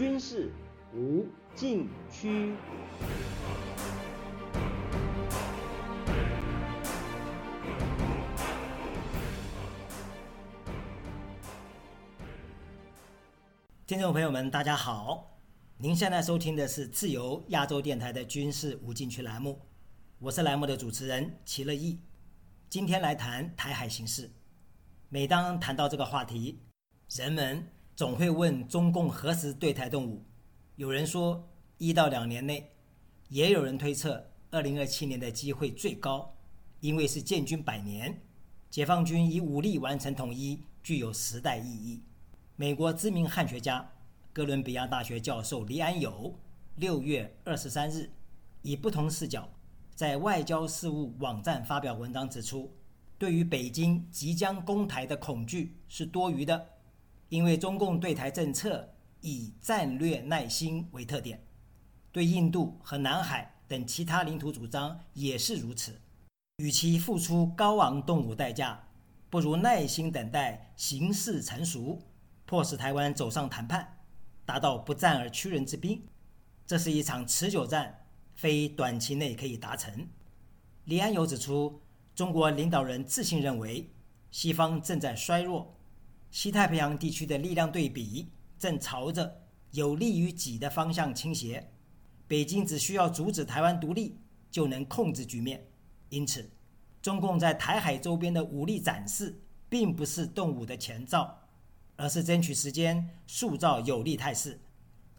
军事无禁区。听众朋友们，大家好！您现在收听的是自由亚洲电台的军事无禁区栏目，我是栏目的主持人齐乐意。今天来谈台海形势。每当谈到这个话题，人们总会问中共何时对台动武。有人说一到两年内，也有人推测二零二七年的机会最高，因为是建军百年，解放军以武力完成统一，具有时代意义。美国知名汉学家、哥伦比亚大学教授黎安友六月二十三日以不同视角在外交事务网站发表文章指出，对于北京即将攻台的恐惧是多余的，因为中共对台政策以战略耐心为特点，对印度和南海等其他领土主张也是如此。与其付出高昂动武代价，不如耐心等待形势成熟。迫使台湾走上谈判，达到不战而屈人之兵，这是一场持久战，非短期内可以达成。李安友指出，中国领导人自信认为，西方正在衰弱，西太平洋地区的力量对比正朝着有利于己的方向倾斜，北京只需要阻止台湾独立，就能控制局面。因此，中共在台海周边的武力展示，并不是动武的前兆。而是争取时间，塑造有利态势。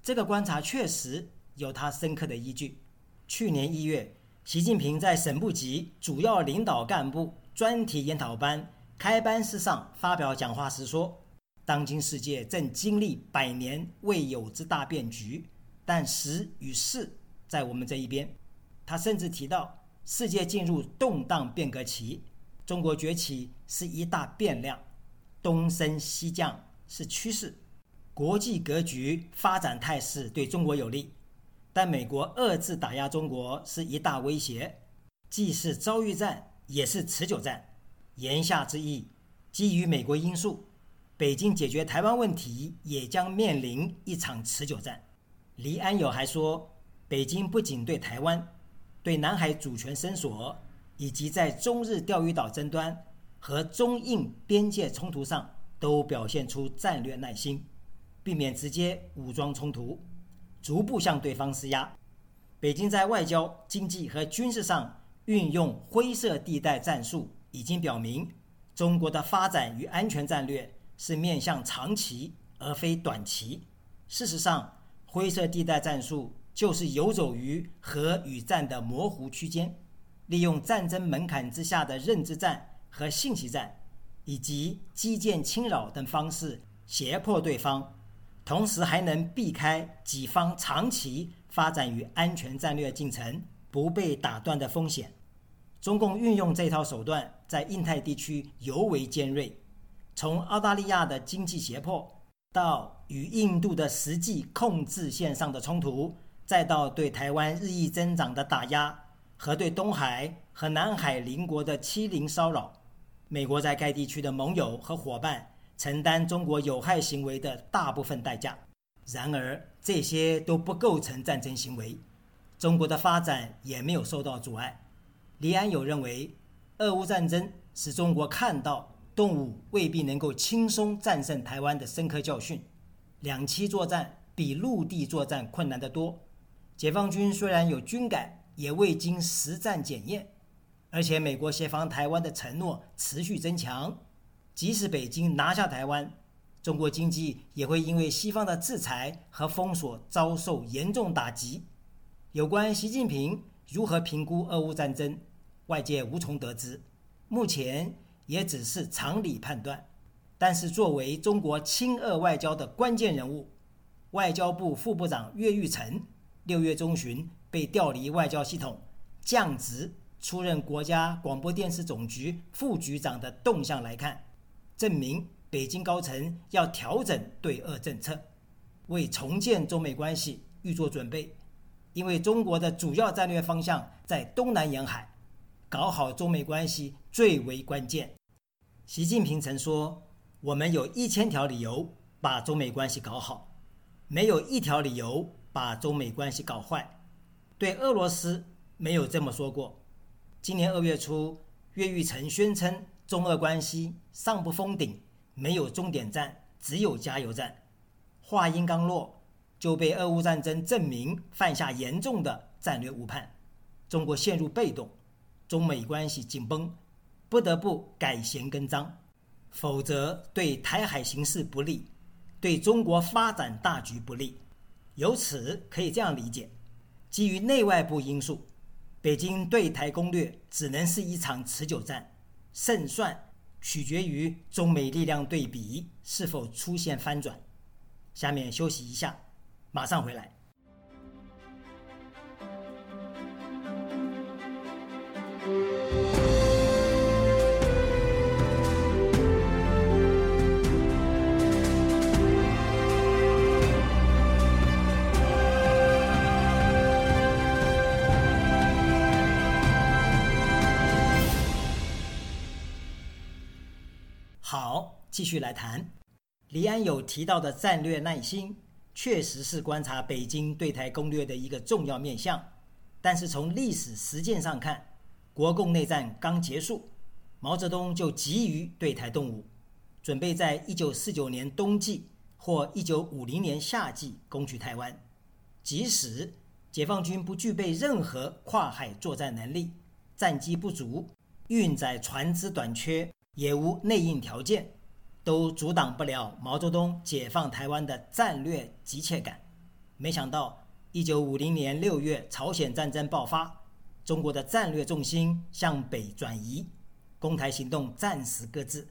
这个观察确实有它深刻的依据。去年一月，习近平在省部级主要领导干部专题研讨班开班式上发表讲话时说：“当今世界正经历百年未有之大变局，但时与势在我们这一边。”他甚至提到，世界进入动荡变革期，中国崛起是一大变量，东升西降。是趋势，国际格局发展态势对中国有利，但美国遏制打压中国是一大威胁，既是遭遇战，也是持久战。言下之意，基于美国因素，北京解决台湾问题也将面临一场持久战。黎安友还说，北京不仅对台湾、对南海主权伸索，以及在中日钓鱼岛争端和中印边界冲突上。都表现出战略耐心，避免直接武装冲突，逐步向对方施压。北京在外交、经济和军事上运用灰色地带战术，已经表明中国的发展与安全战略是面向长期而非短期。事实上，灰色地带战术就是游走于和与战的模糊区间，利用战争门槛之下的认知战和信息战。以及基建侵扰等方式胁迫对方，同时还能避开己方长期发展与安全战略进程不被打断的风险。中共运用这套手段，在印太地区尤为尖锐。从澳大利亚的经济胁迫，到与印度的实际控制线上的冲突，再到对台湾日益增长的打压，和对东海和南海邻国的欺凌骚扰。美国在该地区的盟友和伙伴承担中国有害行为的大部分代价，然而这些都不构成战争行为，中国的发展也没有受到阻碍。李安友认为，俄乌战争使中国看到动武未必能够轻松战胜台湾的深刻教训，两栖作战比陆地作战困难得多，解放军虽然有军改，也未经实战检验。而且，美国协防台湾的承诺持续增强。即使北京拿下台湾，中国经济也会因为西方的制裁和封锁遭受严重打击。有关习近平如何评估俄乌战争，外界无从得知，目前也只是常理判断。但是，作为中国亲俄外交的关键人物，外交部副部长岳玉成六月中旬被调离外交系统，降职。出任国家广播电视总局副局长的动向来看，证明北京高层要调整对俄政策，为重建中美关系预做准备。因为中国的主要战略方向在东南沿海，搞好中美关系最为关键。习近平曾说：“我们有一千条理由把中美关系搞好。”没有一条理由把中美关系搞坏。对俄罗斯没有这么说过。今年二月初，岳玉成宣称中俄关系上不封顶，没有终点站，只有加油站。话音刚落，就被俄乌战争证明犯下严重的战略误判，中国陷入被动，中美关系紧绷，不得不改弦更张，否则对台海形势不利，对中国发展大局不利。由此可以这样理解。基于内外部因素，北京对台攻略只能是一场持久战，胜算取决于中美力量对比是否出现翻转。下面休息一下，马上回来。继续来谈。李安有提到的战略耐心，确实是观察北京对台攻略的一个重要面向。但是从历史实践上看，国共内战刚结束，毛泽东就急于对台动武，准备在一九四九年冬季或一九五零年夏季攻取台湾。即使解放军不具备任何跨海作战能力，战机不足，运载船只短缺。也无内应条件，都阻挡不了毛泽东解放台湾的战略急切感。没想到，一九五零年六月，朝鲜战争爆发，中国的战略重心向北转移，攻台行动暂时搁置。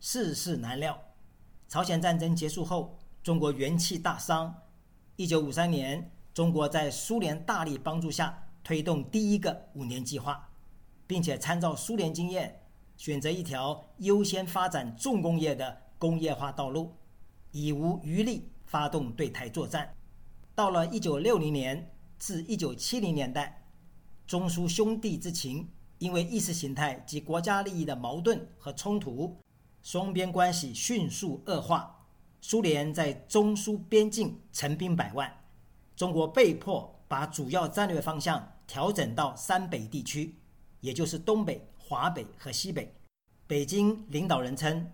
世事难料，朝鲜战争结束后，中国元气大伤。一九五三年，中国在苏联大力帮助下，推动第一个五年计划，并且参照苏联经验。选择一条优先发展重工业的工业化道路，已无余力发动对台作战。到了一九六零年至一九七零年代，中苏兄弟之情因为意识形态及国家利益的矛盾和冲突，双边关系迅速恶化。苏联在中苏边境陈兵百万，中国被迫把主要战略方向调整到三北地区，也就是东北。华北和西北，北京领导人称，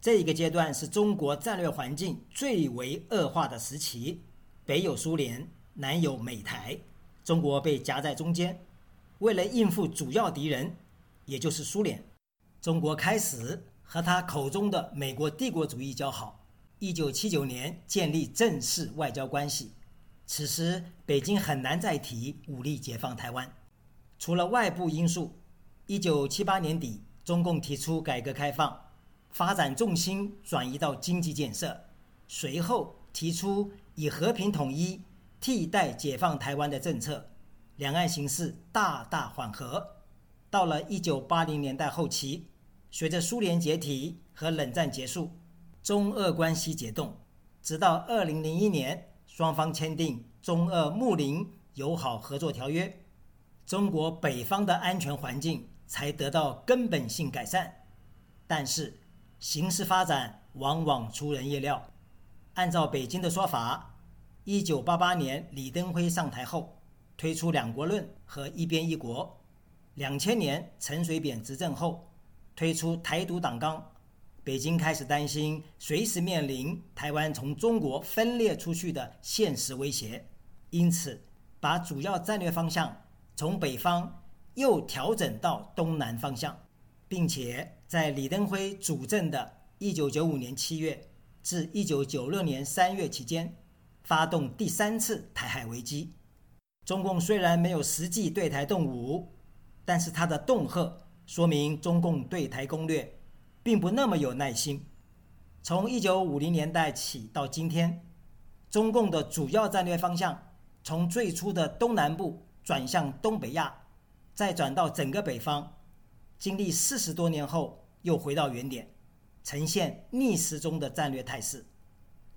这一个阶段是中国战略环境最为恶化的时期。北有苏联，南有美台，中国被夹在中间。为了应付主要敌人，也就是苏联，中国开始和他口中的美国帝国主义交好。一九七九年建立正式外交关系，此时北京很难再提武力解放台湾。除了外部因素。一九七八年底，中共提出改革开放，发展重心转移到经济建设，随后提出以和平统一替代解放台湾的政策，两岸形势大大缓和。到了一九八零年代后期，随着苏联解体和冷战结束，中俄关系解冻，直到二零零一年，双方签订中俄睦邻友好合作条约，中国北方的安全环境。才得到根本性改善，但是形势发展往往出人意料。按照北京的说法，一九八八年李登辉上台后推出“两国论”和“一边一国”，两千年陈水扁执政后推出“台独党纲”，北京开始担心随时面临台湾从中国分裂出去的现实威胁，因此把主要战略方向从北方。又调整到东南方向，并且在李登辉主政的1995年7月至1996年3月期间，发动第三次台海危机。中共虽然没有实际对台动武，但是他的恫吓说明中共对台攻略并不那么有耐心。从1950年代起到今天，中共的主要战略方向从最初的东南部转向东北亚。再转到整个北方，经历四十多年后，又回到原点，呈现逆时钟的战略态势。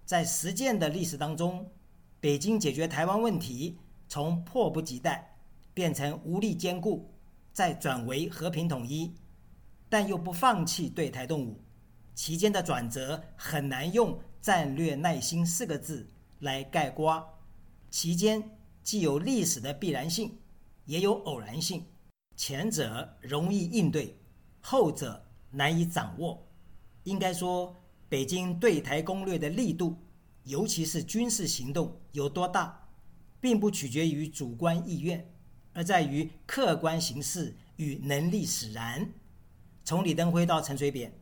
在实践的历史当中，北京解决台湾问题从迫不及待变成无力兼顾，再转为和平统一，但又不放弃对台动武，期间的转折很难用战略耐心四个字来概括，其间既有历史的必然性，也有偶然性。前者容易应对，后者难以掌握。应该说，北京对台攻略的力度，尤其是军事行动有多大，并不取决于主观意愿，而在于客观形势与能力使然。从李登辉到陈水扁，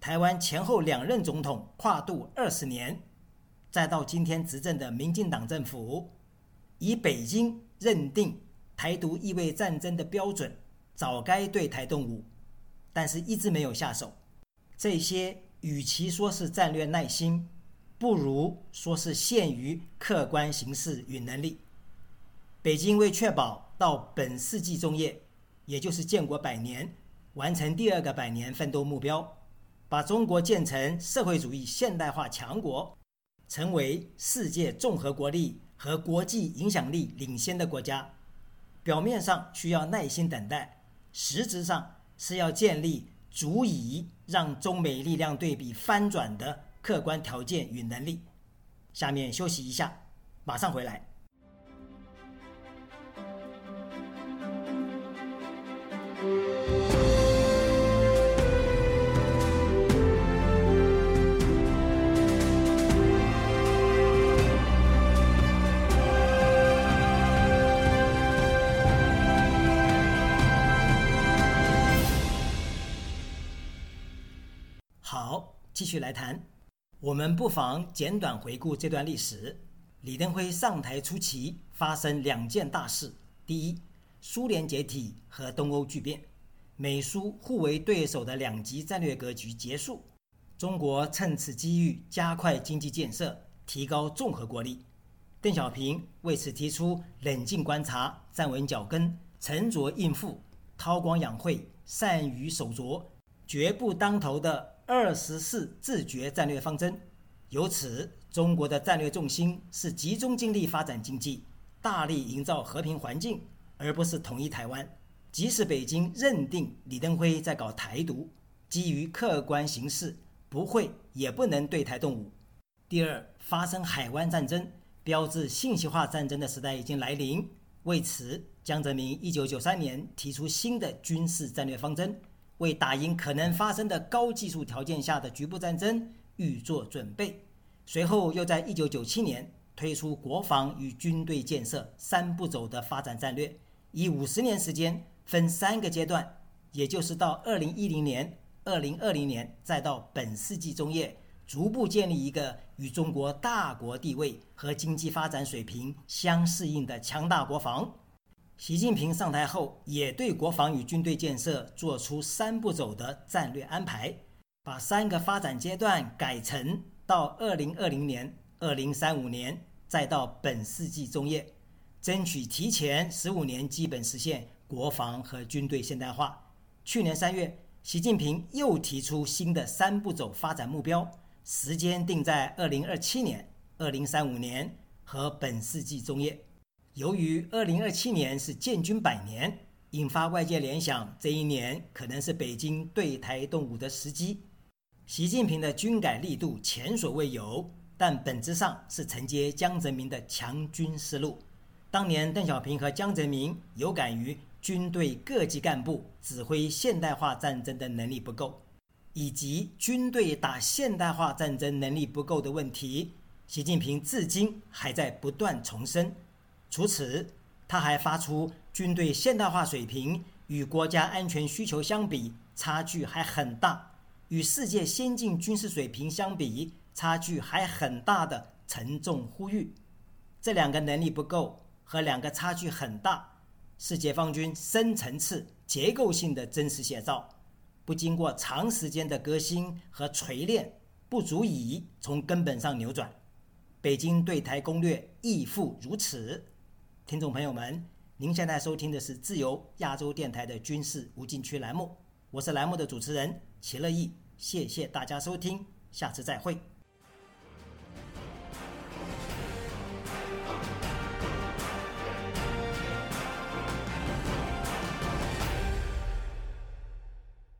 台湾前后两任总统跨度二十年，再到今天执政的民进党政府，以北京认定。台独意味战争的标准，早该对台动武，但是一直没有下手。这些与其说是战略耐心，不如说是限于客观形势与能力。北京为确保到本世纪中叶，也就是建国百年，完成第二个百年奋斗目标，把中国建成社会主义现代化强国，成为世界综合国力和国际影响力领先的国家。表面上需要耐心等待，实质上是要建立足以让中美力量对比翻转的客观条件与能力。下面休息一下，马上回来。继续来谈，我们不妨简短回顾这段历史。李登辉上台初期发生两件大事：第一，苏联解体和东欧剧变，美苏互为对手的两极战略格局结束，中国趁此机遇加快经济建设，提高综合国力。邓小平为此提出冷静观察、站稳脚跟、沉着应付、韬光养晦、善于守拙、绝不当头的。二十四自觉战略方针，由此，中国的战略重心是集中精力发展经济，大力营造和平环境，而不是统一台湾。即使北京认定李登辉在搞台独，基于客观形势，不会也不能对台动武。第二，发生海湾战争，标志信息化战争的时代已经来临。为此，江泽民一九九三年提出新的军事战略方针。为打赢可能发生的高技术条件下的局部战争预做准备，随后又在1997年推出国防与军队建设三步走的发展战略，以五十年时间分三个阶段，也就是到2010年、2020年，再到本世纪中叶，逐步建立一个与中国大国地位和经济发展水平相适应的强大国防。习近平上台后，也对国防与军队建设做出三步走的战略安排，把三个发展阶段改成到二零二零年、二零三五年，再到本世纪中叶，争取提前十五年基本实现国防和军队现代化。去年三月，习近平又提出新的三步走发展目标，时间定在二零二七年、二零三五年和本世纪中叶。由于二零二七年是建军百年，引发外界联想，这一年可能是北京对台动武的时机。习近平的军改力度前所未有，但本质上是承接江泽民的强军思路。当年邓小平和江泽民有感于军队各级干部指挥现代化战争的能力不够，以及军队打现代化战争能力不够的问题，习近平至今还在不断重申。除此，他还发出军队现代化水平与国家安全需求相比差距还很大，与世界先进军事水平相比差距还很大的沉重呼吁。这两个能力不够和两个差距很大，是解放军深层次结构性的真实写照。不经过长时间的革新和锤炼，不足以从根本上扭转。北京对台攻略亦复如此。听众朋友们，您现在收听的是自由亚洲电台的军事无禁区栏目，我是栏目的主持人齐乐意，谢谢大家收听，下次再会。